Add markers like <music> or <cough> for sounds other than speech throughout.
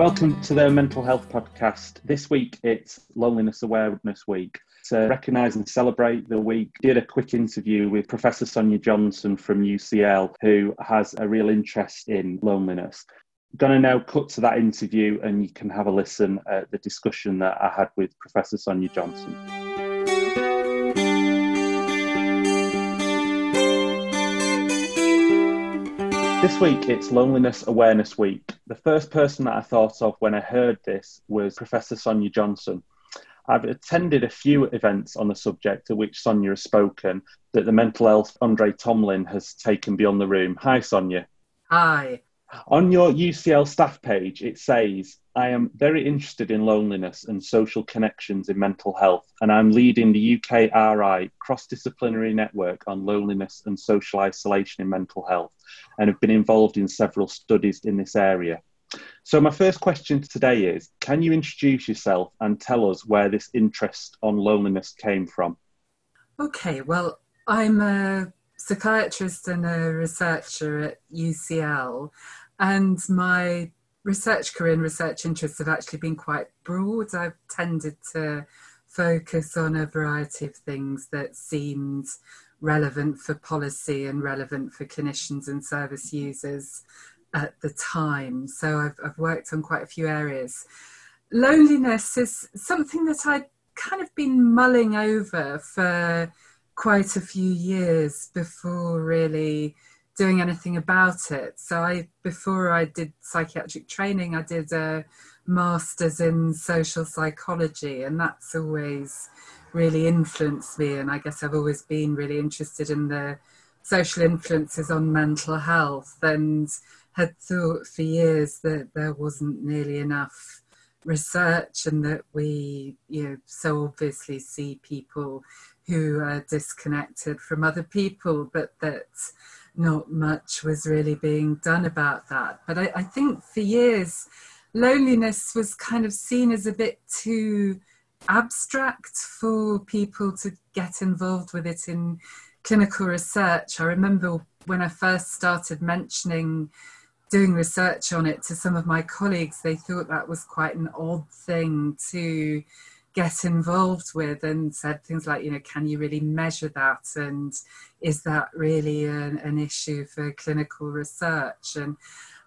Welcome to the Mental Health Podcast. This week it's Loneliness Awareness Week. To recognise and celebrate the week, did a quick interview with Professor Sonia Johnson from UCL, who has a real interest in loneliness. Going to now cut to that interview, and you can have a listen at the discussion that I had with Professor Sonia Johnson. This week it's Loneliness Awareness Week. The first person that I thought of when I heard this was Professor Sonia Johnson. I've attended a few events on the subject at which Sonia has spoken that the Mental Elf Andre Tomlin has taken beyond the room. Hi, Sonia. Hi. On your UCL staff page, it says, I am very interested in loneliness and social connections in mental health, and I'm leading the UKRI cross disciplinary network on loneliness and social isolation in mental health, and have been involved in several studies in this area. So, my first question today is Can you introduce yourself and tell us where this interest on loneliness came from? Okay, well, I'm a psychiatrist and a researcher at UCL, and my research career and research interests have actually been quite broad. I've tended to focus on a variety of things that seemed relevant for policy and relevant for clinicians and service users at the time. So I've, I've worked on quite a few areas. Loneliness is something that I'd kind of been mulling over for quite a few years before really doing anything about it. So I, before I did psychiatric training, I did a master's in social psychology, and that's always really influenced me. And I guess I've always been really interested in the social influences on mental health, and had thought for years that there wasn't nearly enough research, and that we, you know, so obviously see people who are disconnected from other people, but that not much was really being done about that. But I, I, think for years, loneliness was kind of seen as a bit too abstract for people to get involved with it in clinical research. I remember when I first started mentioning doing research on it to some of my colleagues, they thought that was quite an odd thing to get involved with and said things like, you know, can you really measure that? And is that really an, an issue for clinical research? And,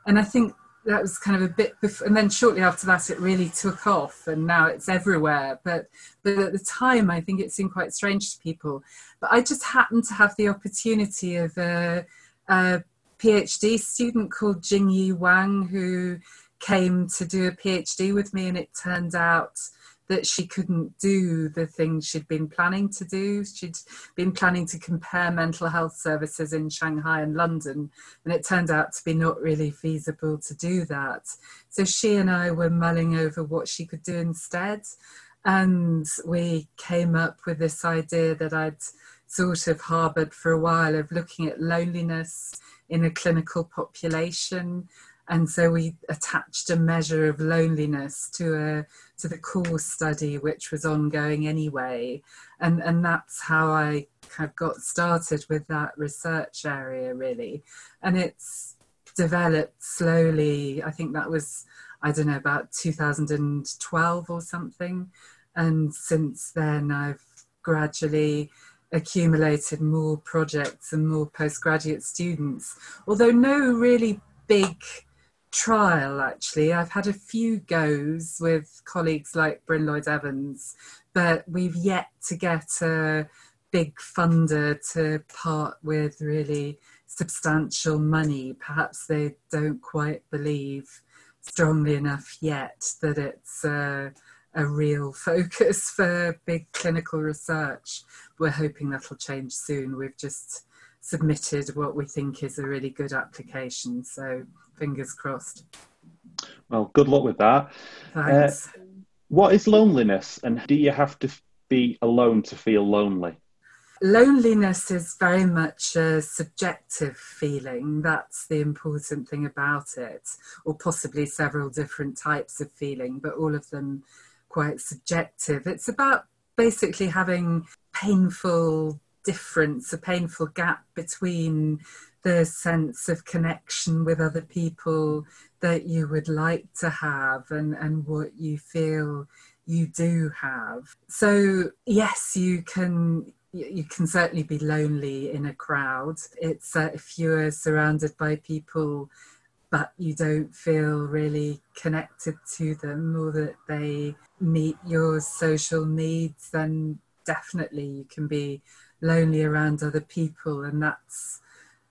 and I think that was kind of a bit before, and then shortly after that it really took off and now it's everywhere but but at the time i think it seemed quite strange to people but i just happened to have the opportunity of a, a phd student called jingyi wang who came to do a phd with me and it turned out that she couldn't do the things she'd been planning to do. She'd been planning to compare mental health services in Shanghai and London, and it turned out to be not really feasible to do that. So she and I were mulling over what she could do instead, and we came up with this idea that I'd sort of harbored for a while of looking at loneliness in a clinical population and so we attached a measure of loneliness to a to the core study which was ongoing anyway. And and that's how i kind of got started with that research area really. And it's developed slowly. I think that was i don't know about 2012 or something. And since then i've gradually accumulated more projects and more postgraduate students. Although no really big trial actually. I've had a few goes with colleagues like Bryn Lloyd Evans, but we've yet to get a big funder to part with really substantial money. Perhaps they don't quite believe strongly enough yet that it's a, a real <laughs> focus for big clinical research. We're hoping that'll change soon. We've just submitted what we think is a really good application. So fingers crossed. Well, good luck with that. Thanks. Uh, what is loneliness, and do you have to be alone to feel lonely? Loneliness is very much a subjective feeling. That's the important thing about it, or possibly several different types of feeling, but all of them quite subjective. It's about basically having painful difference, a painful gap between the sense of connection with other people that you would like to have and, and what you feel you do have. So, yes, you can. You can certainly be lonely in a crowd. It's uh, if you're surrounded by people, but you don't feel really connected to them or that they meet your social needs, then definitely you can be lonely around other people, and that's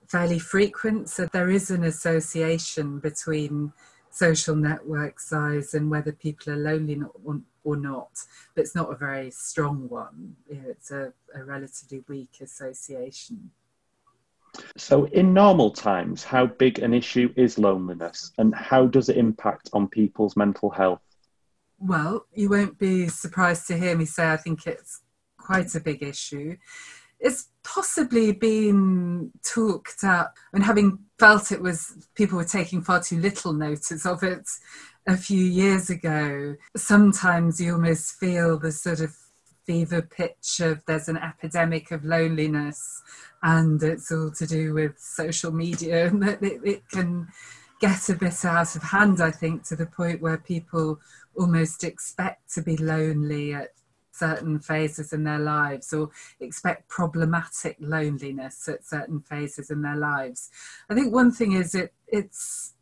fairly frequent. So there is an association between social network size and whether people are lonely or not, but it's not a very strong one. It's a, a relatively weak association. So, in normal times, how big an issue is loneliness and how does it impact on people's mental health? Well, you won't be surprised to hear me say I think it's quite a big issue it's possibly been talked up and having felt it was people were taking far too little notice of it a few years ago sometimes you almost feel the sort of fever pitch of there's an epidemic of loneliness and it's all to do with social media <laughs> and that it, it can get a bit out of hand i think to the point where people almost expect to be lonely at certain phases in their lives or expect problematic loneliness at certain phases in their lives. I think one thing is it it's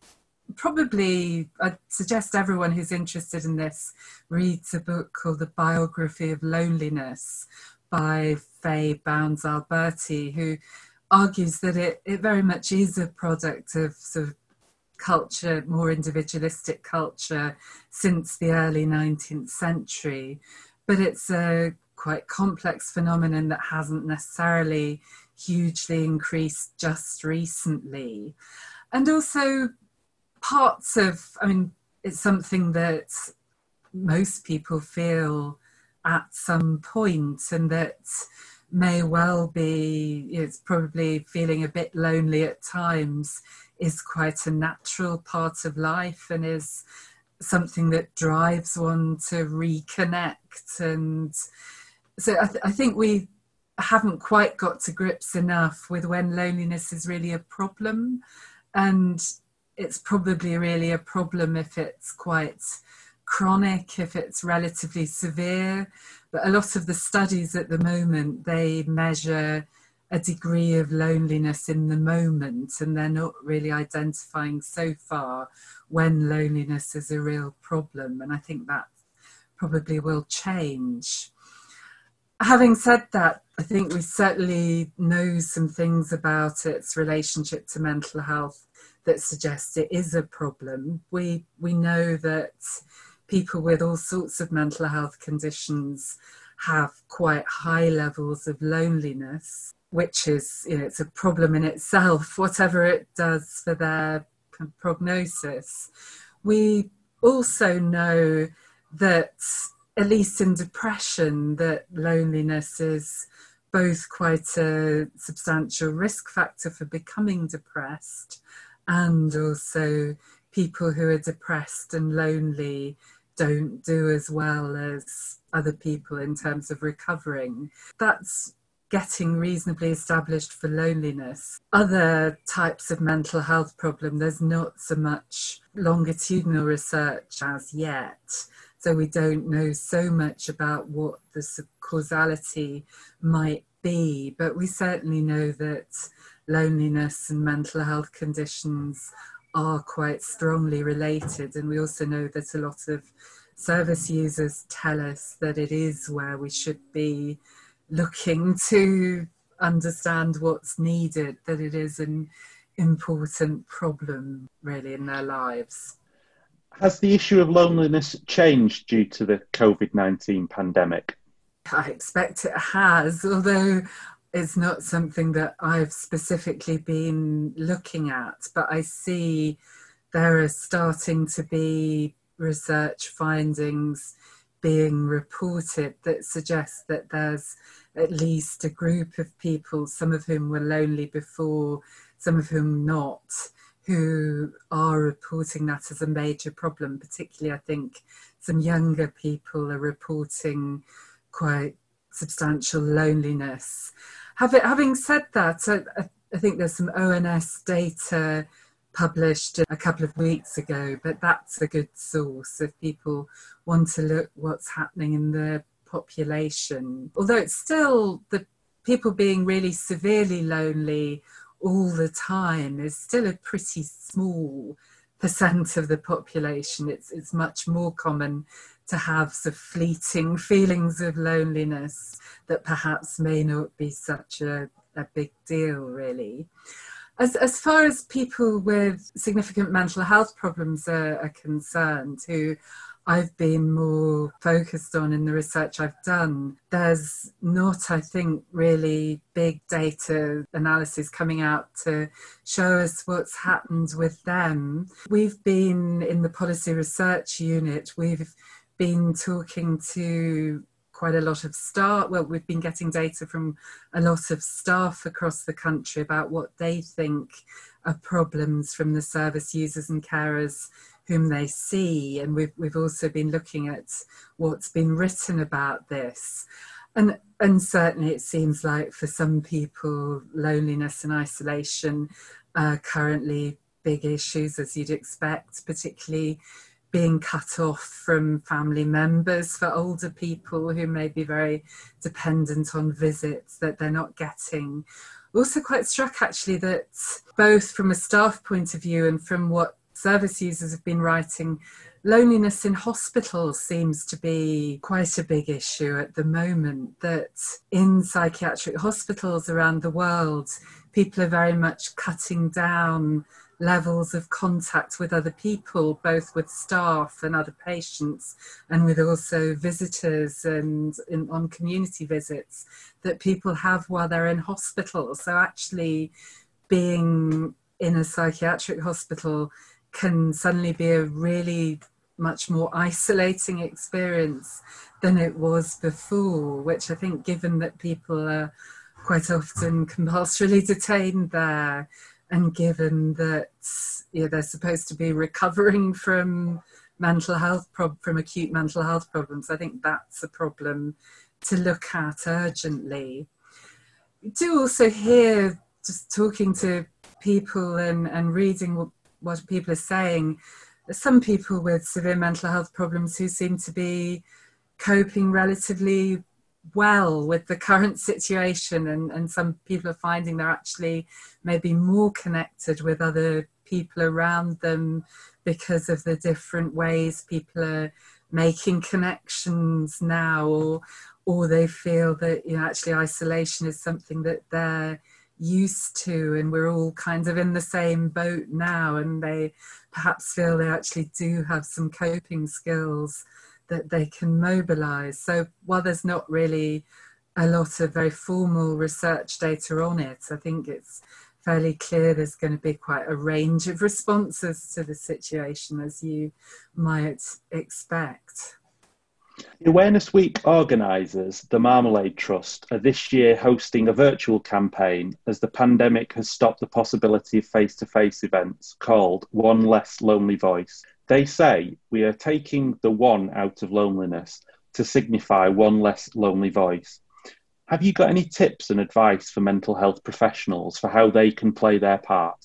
probably I'd suggest everyone who's interested in this reads a book called The Biography of Loneliness by Fay Bound Alberti, who argues that it, it very much is a product of sort of culture, more individualistic culture since the early 19th century, but it's a quite complex phenomenon that hasn't necessarily hugely increased just recently. And also, parts of, I mean, it's something that most people feel at some point, and that may well be, it's probably feeling a bit lonely at times, is quite a natural part of life and is something that drives one to reconnect. And so I, th- I think we haven't quite got to grips enough with when loneliness is really a problem. And it's probably really a problem if it's quite chronic, if it's relatively severe. But a lot of the studies at the moment, they measure a degree of loneliness in the moment, and they're not really identifying so far when loneliness is a real problem. And I think that probably will change. Having said that, I think we certainly know some things about its relationship to mental health that suggest it is a problem. We we know that people with all sorts of mental health conditions have quite high levels of loneliness which is you know it's a problem in itself <laughs> whatever it does for their prognosis we also know that at least in depression that loneliness is both quite a substantial risk factor for becoming depressed and also people who are depressed and lonely don't do as well as other people in terms of recovering. That's getting reasonably established for loneliness. Other types of mental health problem, there's not so much longitudinal research as yet. So we don't know so much about what the causality might be, but we certainly know that loneliness and mental health conditions are quite strongly related. And we also know that a lot of service users tell us that it is where we should be looking to understand what's needed, that it is an important problem really in their lives. Has the issue of loneliness changed due to the COVID 19 pandemic? I expect it has, although it's not something that I've specifically been looking at, but I see there are starting to be research findings being reported that suggest that there's at least a group of people, some of whom were lonely before, some of whom not, who are reporting that as a major problem. Particularly, I think some younger people are reporting quite substantial loneliness. Having said that, I, think there's some ONS data published a couple of weeks ago, but that's a good source if people want to look what's happening in the population. Although it's still the people being really severely lonely all the time is still a pretty small percent of the population. It's it's much more common to have sort of fleeting feelings of loneliness that perhaps may not be such a, a big deal really. As, as far as people with significant mental health problems are, are concerned, who I've been more focused on in the research I've done. There's not, I think, really big data analysis coming out to show us what's happened with them. We've been in the policy research unit, we've been talking to quite a lot of staff. Well, we've been getting data from a lot of staff across the country about what they think are problems from the service users and carers whom they see. And we've, we've also been looking at what's been written about this. And, and certainly it seems like for some people, loneliness and isolation are currently big issues, as you'd expect, particularly being cut off from family members for older people who may be very dependent on visits that they're not getting. Also, quite struck actually that both from a staff point of view and from what service users have been writing, loneliness in hospitals seems to be quite a big issue at the moment. That in psychiatric hospitals around the world, people are very much cutting down levels of contact with other people, both with staff and other patients, and with also visitors and in, on community visits that people have while they're in hospital. So, actually, being in a psychiatric hospital can suddenly be a really much more isolating experience than it was before, which I think, given that people are quite often compulsorily <laughs> detained there and given that they're supposed to be recovering from mental health prob- from acute mental health problems, I think that's a problem to look at urgently. Do also hear just talking to people and, and reading what, people are saying. Some people with severe mental health problems who seem to be coping relatively well with the current situation and, and some people are finding they're actually maybe more connected with other people around them because of the different ways people are making connections now or or they feel that you know actually isolation is something that they're used to and we're all kind of in the same boat now and they perhaps feel they actually do have some coping skills that they can mobilize. So while there's not really a lot of very formal research data on it, I think it's fairly clear there's going to be quite a range of responses to the situation as you might expect. Awareness Week organisers, the Marmalade Trust, are this year hosting a virtual campaign as the pandemic has stopped the possibility of face to face events called One Less Lonely Voice. They say we are taking the one out of loneliness to signify one less lonely voice. Have you got any tips and advice for mental health professionals for how they can play their part?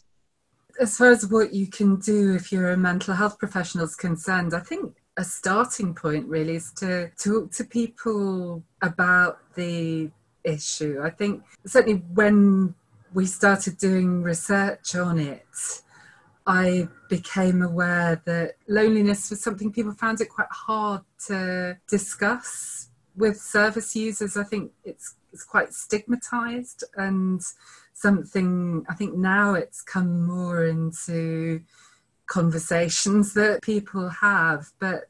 As far as what you can do if you're a mental health professional is concerned, I think a starting point really is to talk to people about the issue. I think certainly when we started doing research on it, I became aware that loneliness was something people found it quite hard to discuss with service users. I think it's it's quite stigmatized and something I think now it's come more into conversations that people have, but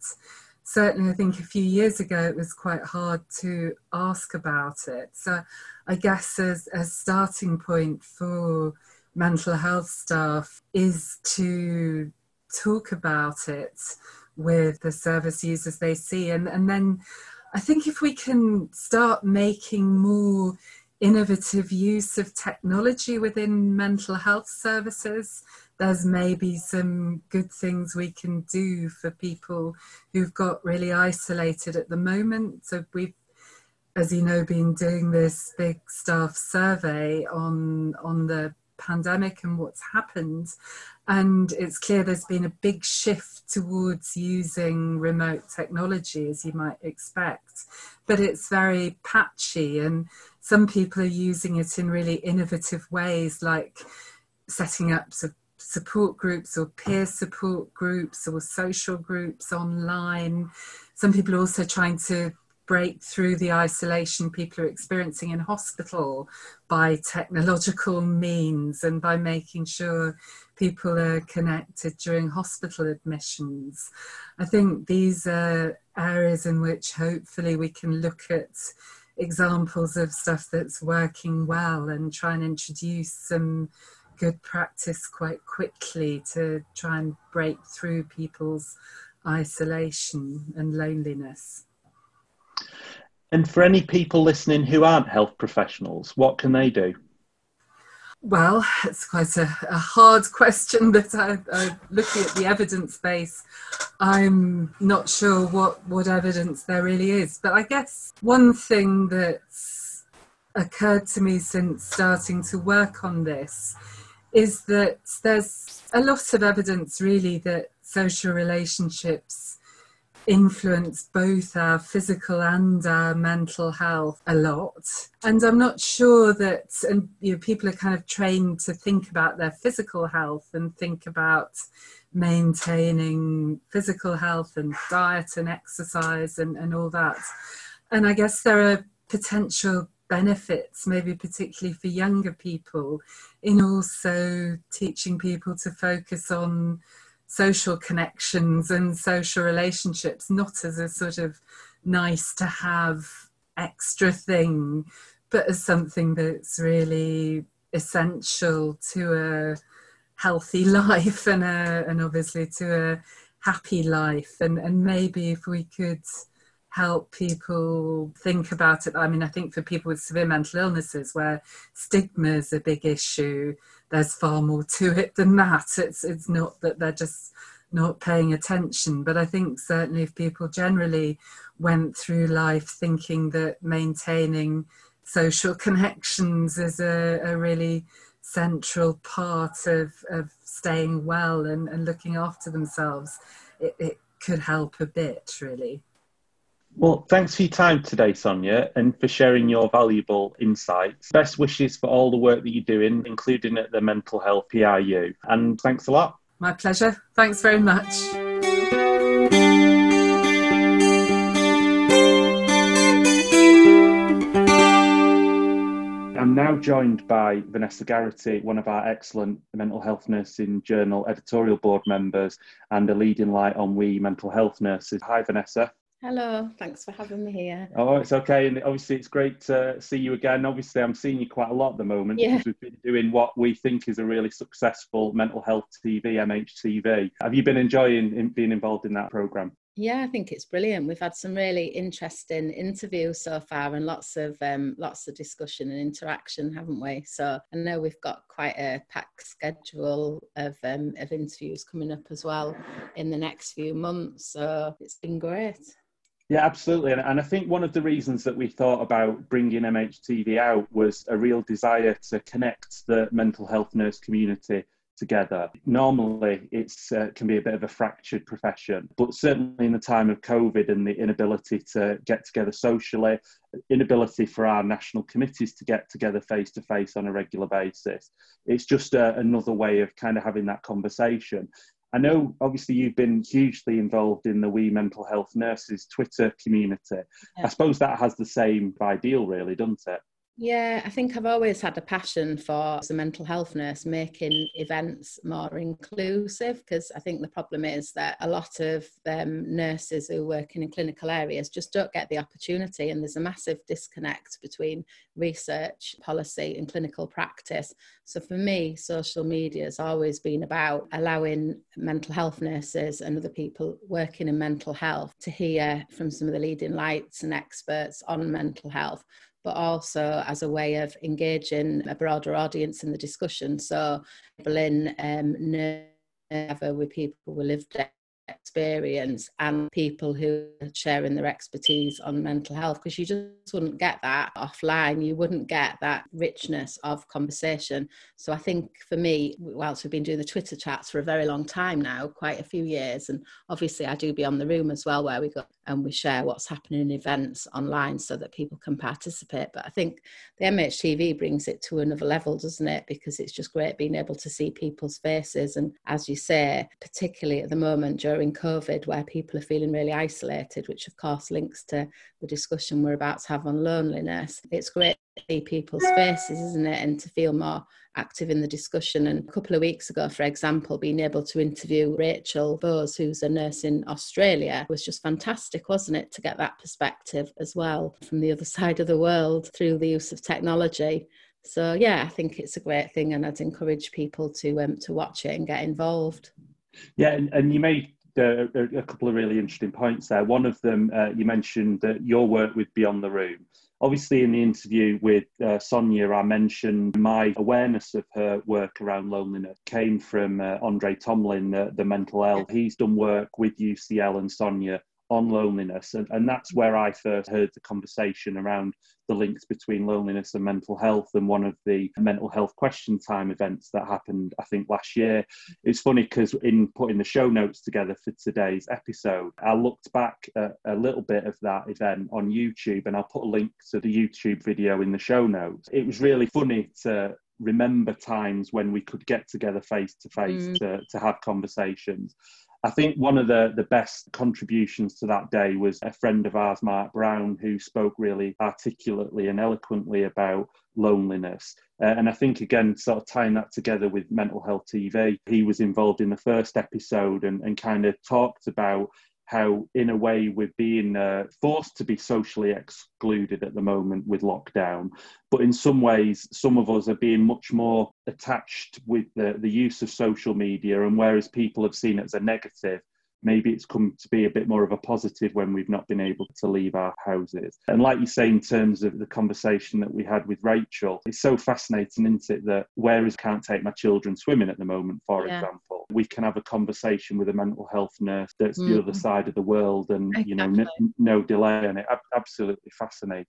certainly I think a few years ago it was quite hard to ask about it. So I guess as a starting point for mental health staff is to talk about it with the service users they see. And, and then I think if we can start making more innovative use of technology within mental health services, there's maybe some good things we can do for people who've got really isolated at the moment. So we've as you know, been doing this big staff survey on on the pandemic and what's happened. And it's clear there's been a big shift towards using remote technology, as you might expect. But it's very patchy, and some people are using it in really innovative ways, like setting up support groups or peer support groups or social groups online. Some people are also trying to break through the isolation people are experiencing in hospital by technological means and by making sure people are connected during hospital admissions. I think these are areas in which hopefully we can look at examples of stuff that's working well and try and introduce some good practice quite quickly to try and break through people's isolation and loneliness. And for any people listening who aren't health professionals, what can they do? Well, it's quite a, a hard question, <laughs> but I, I, looking at the evidence base, I'm not sure what, what evidence there really is. But I guess one thing that's occurred to me since starting to work on this is that there's a lot of evidence really that social relationships influence both our physical and our mental health a lot. And I'm not sure that, and you know, people are kind of trained to think about their physical health and think about maintaining physical health and diet and exercise and, and all that. And I guess there are potential benefits, maybe particularly for younger people, in also teaching people to focus on social connections and social relationships, not as a sort of nice to have extra thing, but as something that's really essential to a healthy <laughs> life and a, and obviously to a happy life. And, and maybe if we could help people think about it. I mean, I think for people with severe mental illnesses where stigma is a big issue, there's far more to it than that. It's it's not that they're just not paying attention, but I think certainly if people generally went through life thinking that maintaining social <laughs> connections is a, a really central part of, of staying well and, and looking after themselves, it, it could help a bit, really. Well, thanks for your time today, Sonia, and for sharing your valuable insights. Best wishes for all the work that you're doing, including at the Mental Health PRU. And thanks a lot. My pleasure. Thanks very much. I'm now joined by Vanessa Garrity, one of our excellent mental health nursing journal editorial board members and a leading light on we mental health nurses. Hi, Vanessa. Hello, thanks for having me here. Oh, it's okay. And obviously, it's great to see you again. Obviously, I'm seeing you quite a lot at the moment yeah. because we've been doing what we think is a really successful mental health TV, MHTV. Have you been enjoying being involved in that programme? Yeah, I think it's brilliant. We've had some really interesting interviews so far, and lots of um, lots of discussion and interaction, haven't we? So I know we've got quite a packed schedule of um, of interviews coming up as well in the next few months. So it's been great. Yeah, absolutely. And, and I think one of the reasons that we thought about bringing MHTV out was a real desire to connect the mental health nurse community together. Normally, it uh, can be a bit of a fractured profession, but certainly in the time of COVID and the inability to get together socially, inability for our national committees to get together face to face on a regular basis, it's just a, uh, another way of kind of having that conversation. I know obviously you've been hugely involved in the We Mental Health Nurses Twitter community. Yeah. I suppose that has the same ideal, really, doesn't it? Yeah, I think I've always had a passion for, as a mental health nurse, making events more inclusive because I think the problem is that a lot of um, nurses who work in clinical areas just don't get the opportunity, and there's a massive disconnect between research, policy, and clinical practice. So for me, social media has always been about allowing mental health nurses and other people working in mental health to hear from some of the leading lights and experts on mental health but also as a way of engaging a broader audience in the discussion. So, Berlin, um, with people with lived experience and people who are sharing their expertise on mental health because you just wouldn't get that offline. You wouldn't get that richness of conversation. So i think for me whilst we've been doing the twitter chats for a very long time now quite a few years and obviously i do Beyond the Room as well where we go and we share what's happening in events online so that people can participate. But i think the mhtv brings it to another level doesn't it? Because it's just great being able to see people's faces. And as you say particularly at the moment during COVID, where people are feeling really isolated, which of course links to the discussion we're about to have on loneliness. It's great to see people's faces, isn't it? And to feel more active in the discussion. And a couple of weeks ago, for example, being able to interview Rachel Bose, who's a nurse in Australia, was just fantastic, wasn't it? To get that perspective as well from the other <laughs> side of the world through the use of technology. So yeah, I think it's a great thing, and I'd encourage people to um, to watch it and get involved. Yeah, and, and you made uh, a, couple of really interesting points there. One of them, uh, you mentioned that your work with Beyond the Room. Obviously, in the interview with uh, Sonia, I mentioned my awareness of her work around loneliness came from uh, Andre Tomlin, the Mental Elf. He's done work with UCL and Sonia on loneliness. And, and that's where I first heard the conversation around the links between loneliness and mental health and one of the mental health question time events that happened, I think, last year. It's funny because in putting the show notes together for today's episode, I looked back at a little bit of that event on YouTube and I'll put a link to the YouTube video in the show notes. It was really funny to remember times when we could get together face to face mm. to to have conversations I think one of the, the best contributions to that day was a friend of ours, Mark Brown, who spoke really articulately and eloquently about loneliness. Uh, and I think, again, sort of tying that together with Mental Health TV, he was involved in the first episode and, and kind of talked about how, in a way, we're being uh, forced to be socially excluded at the moment with lockdown. But in some ways, some of us are being much more attached with the, the use of social media. And whereas people have seen it as a negative, maybe it's come to be a bit more of a positive when we've not been able to leave our houses. And like you say, in terms of the conversation that we had with Rachel, it's so fascinating, isn't it, that whereas I can't take my children swimming at the moment, for yeah. example, we can have a conversation with a mental health nurse that's mm. the other side of the world and, exactly. you know, no, no delay on it. Absolutely fascinating.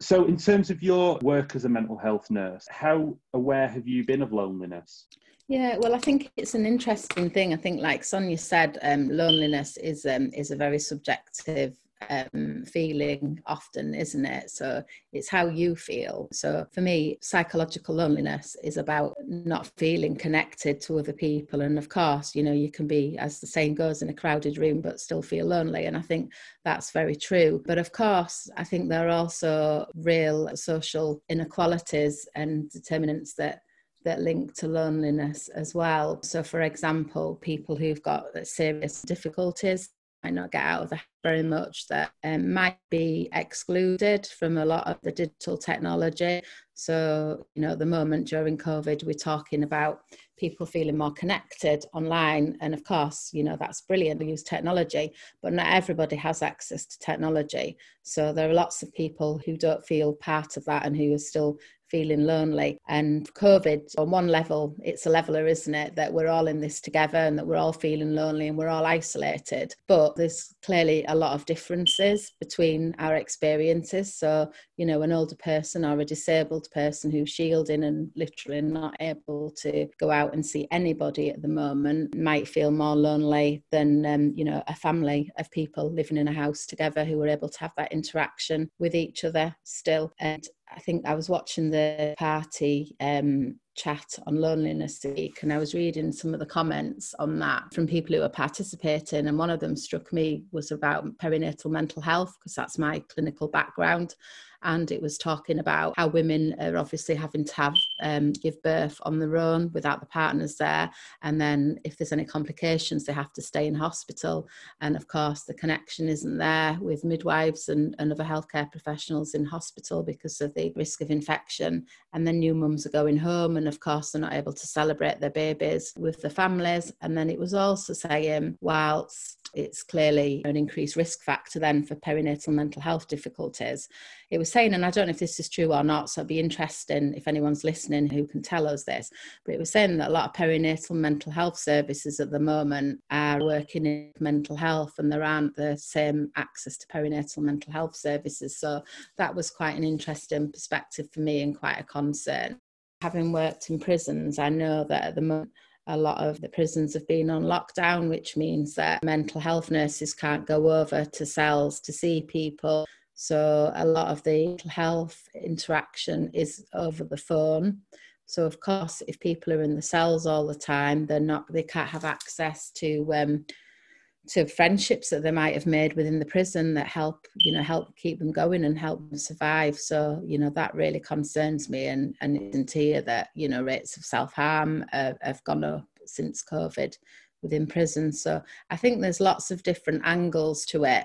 So, in terms of your work as a mental health nurse, how aware have you been of loneliness? Yeah, well, I think it's an interesting thing. I think, like Sonia said, um, loneliness is um, is a very subjective um, feeling often, isn't it? So it's how you feel. So for me, psychological loneliness is about not feeling connected to other people. And of course, you know, you can be, as the saying goes, in a crowded room, but still feel lonely. And I think that's very true. But of course, I think there are also real social inequalities and determinants that that link to loneliness as well. So, for example, people who've got serious difficulties might not get out of the house very much, that um, might be excluded from a lot of the digital technology. So, you know, at the moment during COVID, we're talking about people feeling more connected online. And of course, you know, that's brilliant. We use technology, but not everybody has access to technology. So there are lots of people who don't feel part of that and who are still feeling lonely. And COVID, on one level, it's a leveler, isn't it? That we're all in this together and that we're all feeling lonely and we're all isolated. But there's clearly a lot of differences between our experiences. So, you know, an older person or a disabled person who's shielding and literally not able to go out and see anybody at the moment might feel more lonely than, um, you know, a family of people living in a house together who are able to have that interaction with each other still. And I think I was watching the party um, chat on loneliness week and I was reading some of the comments on that from people who were participating and one of them struck me was about perinatal mental health because that's my clinical background and it was talking about how women are obviously having to have um, give birth on their own without the partners there and then if there's any complications they have to stay in hospital and of course the connection isn't there with midwives and, and other healthcare professionals in hospital because of the risk of infection and then new mums are going home and of course they're not able to celebrate their babies with the families. And then it was also saying, whilst it's clearly an increased risk factor then for perinatal mental health difficulties. It was saying, and I don't know if this is true or not, so it'd be interesting if anyone's listening who can tell us this, but it was saying that a lot of perinatal mental health services at the moment are working in mental health and there aren't the same access to perinatal mental health services. So that was quite an interesting perspective for me and quite a concern. Having worked in prisons, I know that at the moment a lot of the prisons have been on lockdown, which means that mental health nurses can't go over to cells to see people. So a lot of the health interaction is over the phone. So of course, if people are in the cells all the time, they're not they can't have access to um, to friendships that they might have made within the prison that help you know help keep them going and help them survive. So you know that really concerns me and and it's here that you know rates of self-harm uh, have gone up since covid within prison. So i think there's lots of different angles to it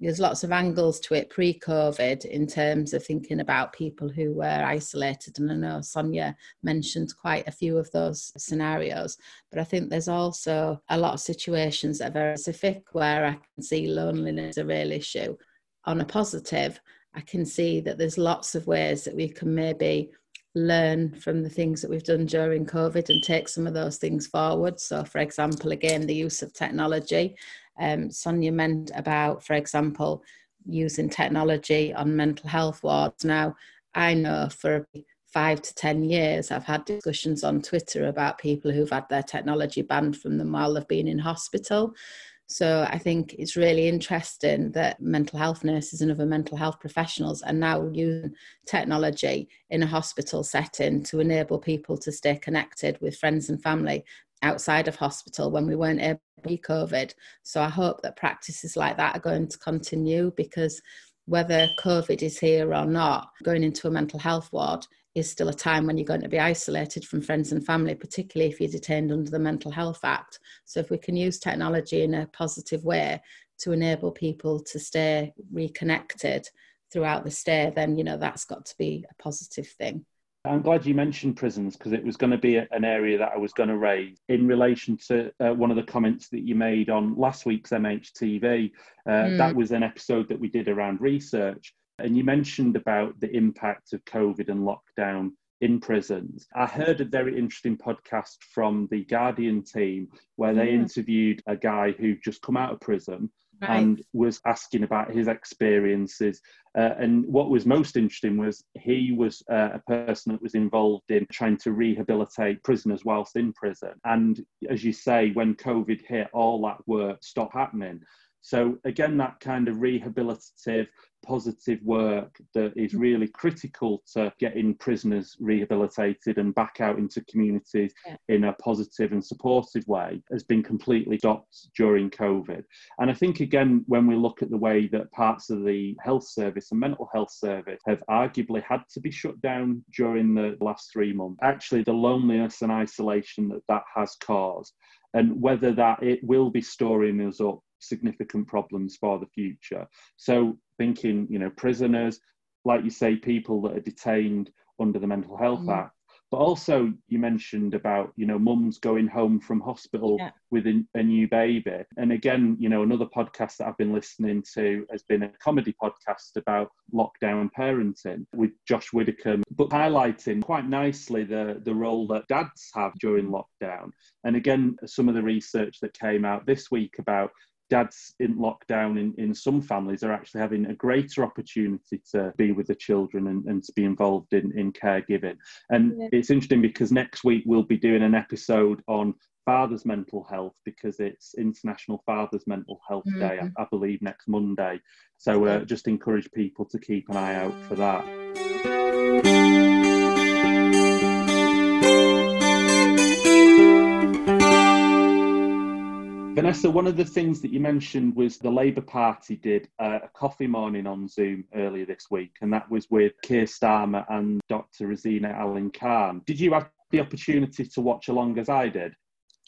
there's lots of angles to it pre-COVID in terms of thinking about people who were isolated. And I know Sonia mentioned quite a few of those scenarios, but I think there's also a lot of situations that are very specific where I can see loneliness a real issue. On a positive, I can see that there's lots of ways that we can maybe learn from the things that we've done during COVID and take some of those things forward. So, for example, again, the use of technology um, Sonia meant about, for example, using technology on mental health wards. Now, I know for five to 10 years, I've had discussions on Twitter about people who've had their technology banned from them while they've been in hospital. So I think it's really interesting that mental health nurses and other mental health professionals are now using technology in a hospital setting to enable people to stay connected with friends and family outside of hospital when we weren't able to be COVID. So I hope that practices like that are going to continue because whether COVID is here or not, going into a mental health ward is still a time when you're going to be isolated from friends and family, particularly if you're detained under the Mental Health Act. So if we can use technology in a positive way to enable people to stay reconnected throughout the stay, then you know that's got to be a positive thing. I'm glad you mentioned prisons because it was going to be an area that I was going to raise in relation to uh, one of the comments that you made on last week's MHTV. Uh, mm. That was an episode that we did around research. And you mentioned about the impact of COVID and lockdown in prisons. I heard a very interesting podcast from the Guardian team where they mm. interviewed a guy who just come out of prison right. and was asking about his experiences. Uh, and what was most interesting was he was uh, a person that was involved in trying to rehabilitate prisoners whilst in prison. And as you say, when COVID hit, all that work stopped happening. So again, that kind of rehabilitative positive work that is mm. really critical to getting prisoners rehabilitated and back out into communities yeah. in a positive and supportive way has been completely stopped during COVID. And I think, again, when we look at the way that parts of the health service and mental health service have arguably had to be shut down during the last three months, actually, the loneliness and isolation that that has caused and whether that it will be storing us up significant problems for the future. So thinking, you know, prisoners, like you say, people that are detained under the Mental Health mm. Act. But also, you mentioned about you know mums going home from hospital yeah. with a, a, new baby, and again, you know, another podcast that I've been listening to has been a comedy podcast about lockdown parenting with Josh Widdicombe, but highlighting quite nicely the the role that dads have during lockdown, and again, some of the research that came out this week about dads in lockdown in, in some families are actually having a greater opportunity to be with the children and, and to be involved in, in caregiving. And yeah. it's interesting because next week we'll be doing an episode on father's mental health because it's International Father's Mental Health mm-hmm. Day, I, I, believe, next Monday. So uh, just encourage people to keep an eye out for that. Vanessa, one of the things that you mentioned was the Labour Party did uh, a coffee morning on Zoom earlier this week, and that was with Keir Starmer and Dr. Rosina Allin-Khan. Did you have the opportunity to watch along as I did?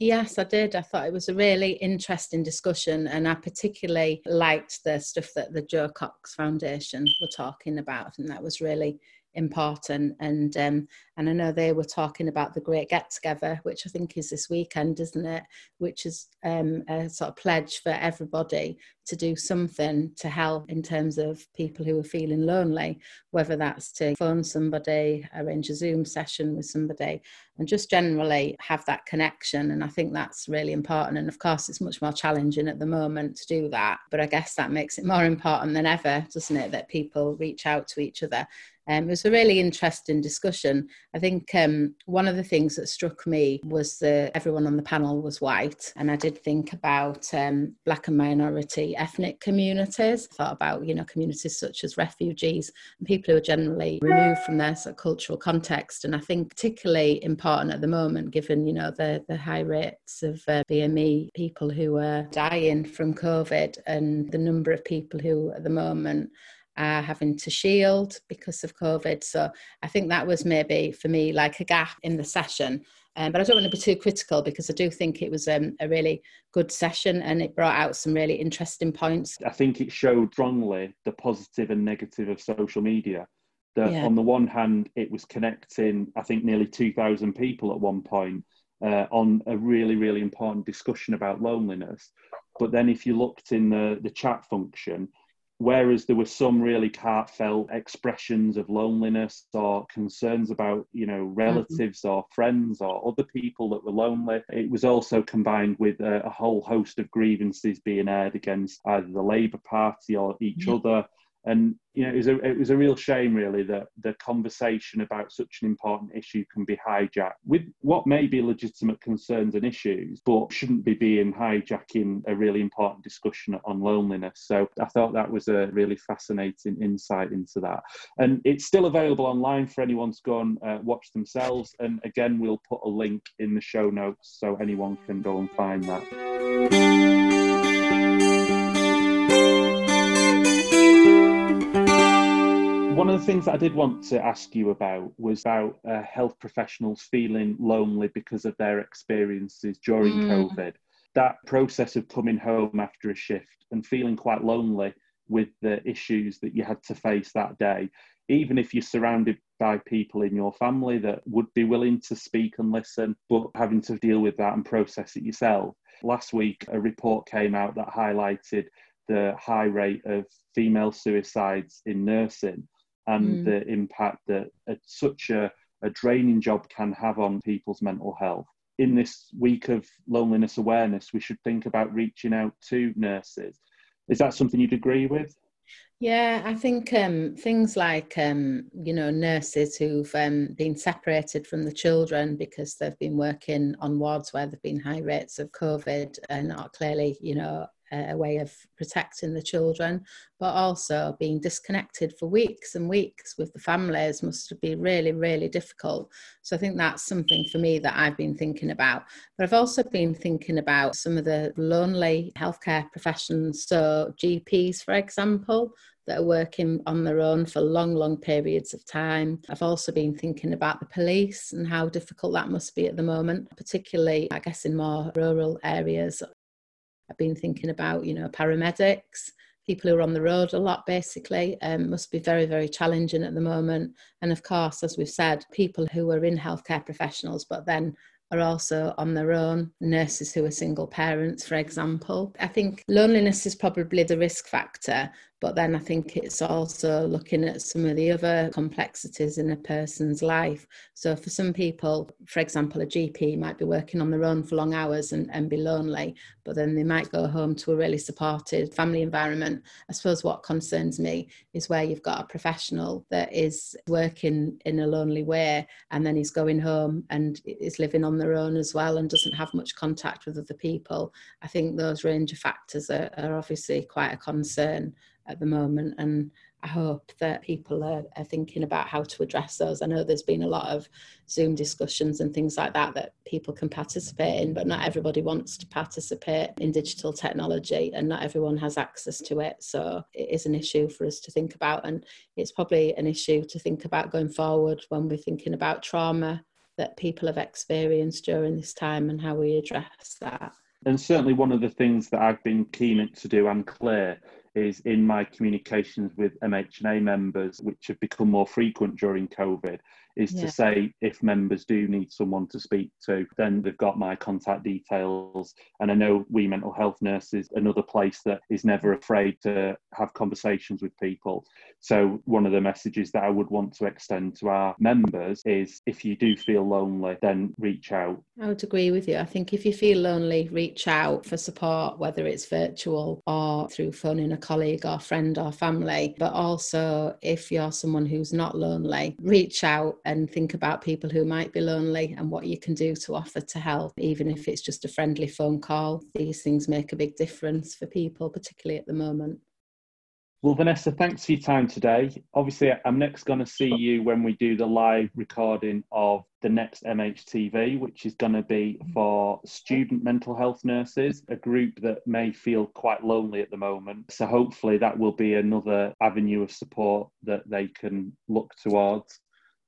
Yes, I did. I thought it was a really interesting discussion, and I particularly liked the stuff that the Jo Cox Foundation were talking about. I think that was really important. And um, and I know they were talking about the Great Get Together, which I think is this weekend, isn't it? Which is um, a sort of pledge for everybody to do something to help in terms of people who are feeling lonely, whether that's to phone somebody, arrange a Zoom session with somebody, and just generally have that connection. And I think that's really important. And of course, it's much more challenging at the moment to do that. But I guess that makes it more important than ever, doesn't it, that people reach out to each other um, it was a really interesting discussion. I think um, one of the things that struck me was that everyone on the panel was white, and I did think about um, black and minority ethnic communities. I thought about you know communities such as refugees and people who are generally removed from their sort of cultural context. And I think particularly important at the moment, given you know the the high rates of uh, BME people who are dying from COVID and the number of people who at the moment uh, having to shield because of COVID. So I think that was maybe for me like a gap in the session. Um, but I don't want to be too critical because I do think it was um, a really good session and it brought out some really interesting points. I think it showed strongly the positive and negative of social media. That yeah. on the one hand, it was connecting, I think, nearly 2,000 people at one point uh, on a really, really important discussion about loneliness. But then if you looked in the, the chat function, whereas there were some really heartfelt expressions of loneliness or concerns about you know mm-hmm. relatives mm-hmm. or friends or other people that were lonely it was also combined with a, a whole host of grievances being aired against either the labour party or each yeah. other and you know it was a it was a real shame really that the conversation about such an important issue can be hijacked with what may be legitimate concerns and issues but shouldn't be being hijacking a really important discussion on loneliness. So i thought that was a really fascinating insight into that. And it's still available online for anyone to go and uh, watch themselves. And again we'll put a link in the show notes so anyone can go and find that one of the things that I did want to ask you about was about uh, health professionals feeling lonely because of their experiences during mm. COVID. That process of coming home after a shift and feeling quite lonely with the issues that you had to face that day, even if you're surrounded by people in your family that would be willing to speak and listen, but having to deal with that and process it yourself. Last week, a report came out that highlighted the high rate of female suicides in nursing and mm. the impact that a, such a, a draining job can have on people's mental health. In this week of loneliness awareness, we should think about reaching out to nurses. Is that something you'd agree with? Yeah, I think um, things like um, you know nurses who've um, been separated from the children because they've been working on wards where there've been high rates of COVID and not clearly you know a way of protecting the children, but also being disconnected for weeks and weeks with the families must be really, really difficult. So I think that's something for me that I've been thinking about. But I've also been thinking about some of the lonely healthcare professions, so GPs, for example, that are working on their own for long, long periods of time. I've also been thinking about the police and how difficult that must be at the moment, particularly, I guess, in more rural areas I've been thinking about, you know, paramedics, people who are on the road a lot basically um, must be very very challenging at the moment and of course as we've said people who are in healthcare professionals but then are also on their own, nurses who are single parents, for example. I think loneliness is probably the risk factor, but then I think it's also looking at some of the other complexities in a person's life. So, for some people, for example, a GP might be working on their own for long hours and, and be lonely, but then they might go home to a really supported family environment. I suppose what concerns me is where you've got a professional that is working in a lonely way and then he's going home and is living on their own as well and doesn't have much contact with other people. I think those range of factors are, are obviously quite a concern at the moment. And I hope that people are, are, thinking about how to address those. I know there's been a lot of Zoom discussions and things like that that people can participate in, but not everybody wants to participate in digital technology and not everyone has access to it. So it is an issue for us to think about. And it's probably an issue to think about going forward when we're thinking about trauma that people have experienced during this time and how we address that. And certainly one of the things that I've been keen to do and Claire is in my communications with MHNA members, which have become more frequent during COVID, is yeah. to say if members do need someone to speak to, then they've got my contact details. And I know we mental health nurses, another place that is never afraid to have conversations with people. So one of the messages that I would want to extend to our members is if you do feel lonely, then reach out. I would agree with you. I think if you feel lonely, reach out for support, whether it's virtual or through phoning a colleague or friend or family. But also, if you're someone who's not lonely, reach out and think about people who might be lonely and what you can do to offer to help, even if it's just a friendly phone call. These things make a big difference for people, particularly at the moment. Well, Vanessa, thanks for your time today. Obviously, I'm next going to see you when we do the live recording of the next MHTV, which is going to be for student mental health nurses, a group that may feel quite lonely at the moment. So, hopefully, that will be another avenue of support that they can look towards.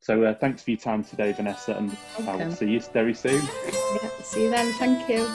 So uh, thanks for your time today, Vanessa, and. I will see you very soon. Yeah, see you then. Thank you.